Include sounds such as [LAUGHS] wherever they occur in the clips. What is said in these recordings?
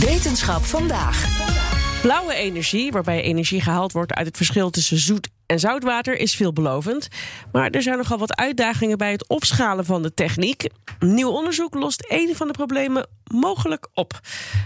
Wetenschap vandaag. Blauwe energie, waarbij energie gehaald wordt uit het verschil tussen zoet en zoutwater, is veelbelovend. Maar er zijn nogal wat uitdagingen bij het opschalen van de techniek. Nieuw onderzoek lost een van de problemen mogelijk op.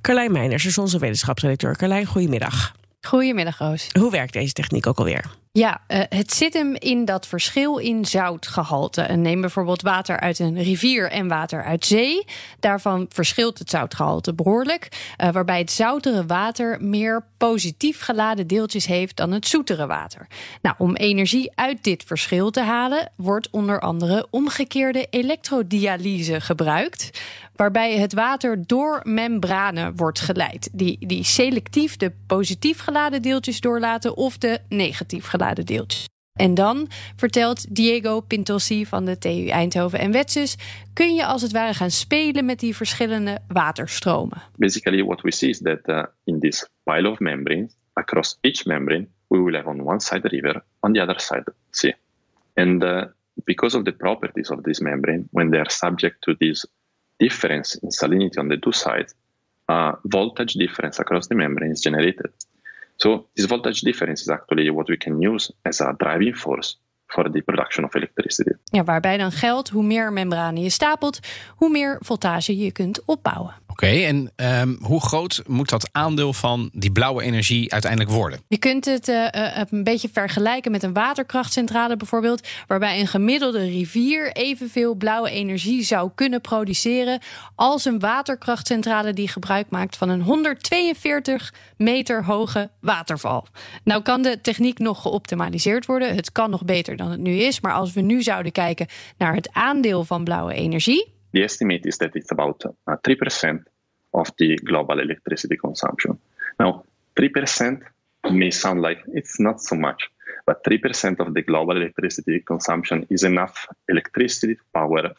Carlijn Meiners is onze wetenschapsredacteur. Carlijn, goedemiddag. Goedemiddag, Roos. Hoe werkt deze techniek ook alweer? Ja, uh, het zit hem in dat verschil in zoutgehalte. Neem bijvoorbeeld water uit een rivier en water uit zee. Daarvan verschilt het zoutgehalte behoorlijk. Uh, waarbij het zoutere water meer positief geladen deeltjes heeft dan het zoetere water. Nou, om energie uit dit verschil te halen, wordt onder andere omgekeerde elektrodialyse gebruikt waarbij het water door membranen wordt geleid. Die, die selectief de positief geladen deeltjes doorlaten of de negatief geladen En dan, vertelt Diego Pintossi van de TU Eindhoven en Wetsus, kun je als het ware gaan spelen met die verschillende waterstromen. Basically what we see is that uh, in this pile of membranes, across each membrane, we will have on one side the river, on the other side the sea. And uh, because of the properties of this membrane, when they are subject to this difference in salinity on the two sides, uh, voltage difference across the membrane is generated. So this voltage difference is actually what we can use as a driving force for the production of electricity. Ja, waarbij dan geldt, hoe meer membranen je stapelt, hoe meer voltage je kunt opbouwen. Oké, okay, en um, hoe groot moet dat aandeel van die blauwe energie uiteindelijk worden? Je kunt het uh, uh, een beetje vergelijken met een waterkrachtcentrale bijvoorbeeld, waarbij een gemiddelde rivier evenveel blauwe energie zou kunnen produceren als een waterkrachtcentrale die gebruik maakt van een 142 meter hoge waterval. Nou kan de techniek nog geoptimaliseerd worden, het kan nog beter dan het nu is, maar als we nu zouden kijken naar het aandeel van blauwe energie, the estimate is that it's about uh, 3% of the global electricity consumption. Now, 3% may sound like it's not so much, but 3% of the global electricity consumption is enough electricity to power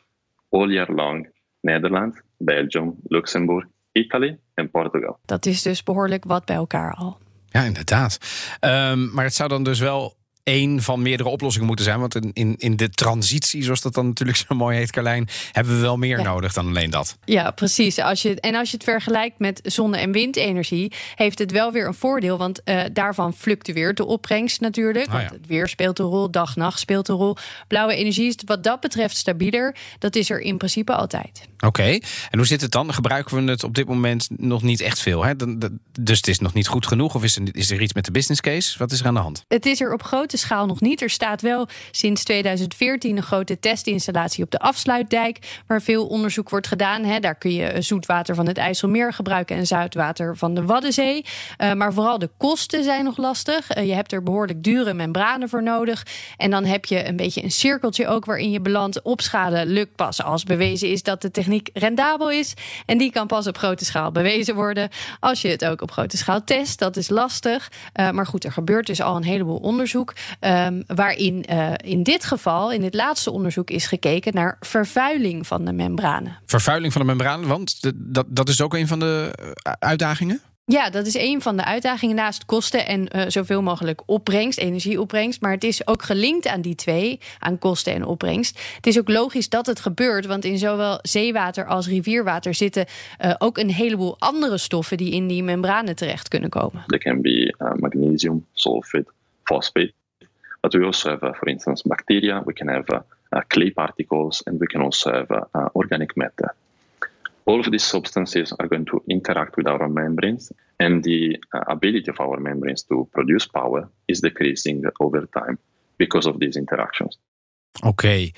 all year long Netherlands, Belgium, Luxembourg, Italy en Portugal. Dat is dus behoorlijk wat bij elkaar al. Ja, inderdaad. Um, maar het zou dan dus wel één van meerdere oplossingen moeten zijn. Want in, in de transitie, zoals dat dan natuurlijk zo mooi heet, Carlijn, hebben we wel meer ja. nodig dan alleen dat. Ja, precies. Als je, en als je het vergelijkt met zonne- en windenergie, heeft het wel weer een voordeel. Want uh, daarvan fluctueert de opbrengst natuurlijk. Ah, want het weer speelt een rol, dag-nacht speelt een rol. Blauwe energie is wat dat betreft stabieler. Dat is er in principe altijd. Oké, en hoe zit het dan? Gebruiken we het op dit moment nog niet echt veel? Hè? Dus het is nog niet goed genoeg? Of is er, iets met de business case? Wat is er aan de hand? Het is er op grote schaal nog niet. Er staat wel sinds 2014 een grote testinstallatie op de afsluitdijk, waar veel onderzoek wordt gedaan. He, daar kun je zoetwater van het IJsselmeer gebruiken en zoutwater van de Waddenzee. Uh, maar vooral de kosten zijn nog lastig. Uh, je hebt er behoorlijk dure membranen voor nodig. En dan heb je een beetje een cirkeltje ook waarin je belandt. Opschalen lukt pas als bewezen is dat de techniek rendabel is. En die kan pas op grote schaal bewezen worden. Als je het ook op grote schaal test, dat is lastig. Uh, maar goed, er gebeurt dus al een heleboel onderzoek. Um, waarin uh, in dit geval, in dit laatste onderzoek, is gekeken naar vervuiling van de membranen. Vervuiling van de membranen, want dat, dat is ook een van de uh, uitdagingen? Ja, dat is een van de uitdagingen naast kosten en uh, zoveel mogelijk opbrengst, energieopbrengst. Maar het is ook gelinkt aan die twee, aan kosten en opbrengst. Het is ook logisch dat het gebeurt, want in zowel zeewater als rivierwater zitten uh, ook een heleboel andere stoffen die in die membranen terecht kunnen komen. There can be uh, magnesium, sulfate, phosphate. But we also have, for instance, bacteria. We can have clay particles, and we can also have organic matter. All of these substances are going to interact with our membranes, and the uh, ability of our membranes to produce power is decreasing over time because of these interactions. Oké. Okay.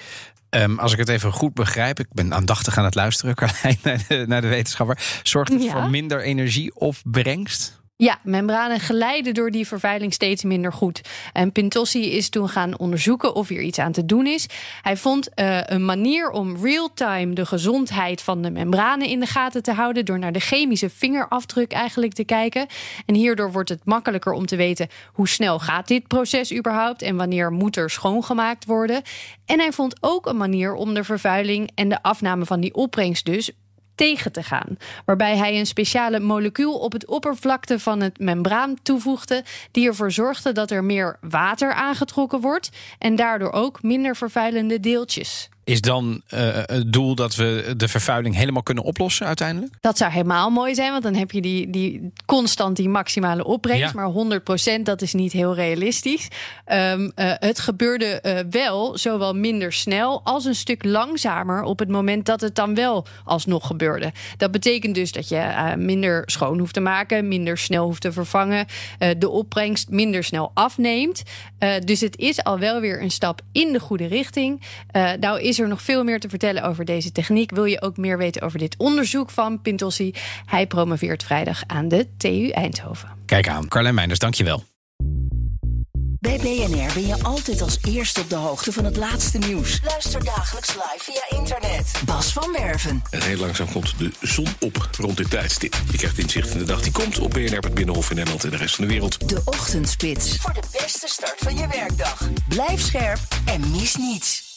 Um, als ik het even goed begrijp, ik ben aandachtig aan het luisteren, [LAUGHS] Carlijn, naar de, naar de wetenschapper. Zorgt het Ja. voor minder energieopbrengst? Ja, membranen glijden door die vervuiling steeds minder goed. En Pintossi is toen gaan onderzoeken of hier iets aan te doen is. Hij vond uh, een manier om real-time de gezondheid van de membranen in de gaten te houden. door naar de chemische vingerafdruk eigenlijk te kijken. En hierdoor wordt het makkelijker om te weten hoe snel gaat dit proces überhaupt. en wanneer moet er schoongemaakt worden. En hij vond ook een manier om de vervuiling en de afname van die opbrengst dus tegen te gaan. Waarbij hij een speciale molecuul op het oppervlakte van het membraan toevoegde, die ervoor zorgde dat er meer water aangetrokken wordt en daardoor ook minder vervuilende deeltjes. Is dan uh, het doel dat we de vervuiling helemaal kunnen oplossen uiteindelijk? Dat zou helemaal mooi zijn, want dan heb je die, die constant die maximale opbrengst. Maar 100% dat is niet heel realistisch. Um, uh, het gebeurde uh, wel zowel minder snel als een stuk langzamer op het moment dat het dan wel alsnog gebeurde. Dat betekent dus dat je minder schoon hoeft te maken, minder snel hoeft te vervangen, de opbrengst minder snel afneemt. dus het is al wel weer een stap in de goede richting. nou is er nog veel meer te vertellen over deze techniek. Wil je ook meer weten over dit onderzoek van Pintossi? Hij promoveert vrijdag aan de TU Eindhoven. Kijk aan. Carlijn Meinders, dankjewel. Bij BNR ben je altijd als eerste op de hoogte van het laatste nieuws. Luister dagelijks live via internet. Bas van Werven. En heel langzaam komt de zon op rond dit tijdstip. Je krijgt inzicht in de dag die komt op BNR, het Binnenhof in Nederland en de rest van de wereld. De Ochtendspits. Voor de beste start van je werkdag. Blijf scherp en mis niets.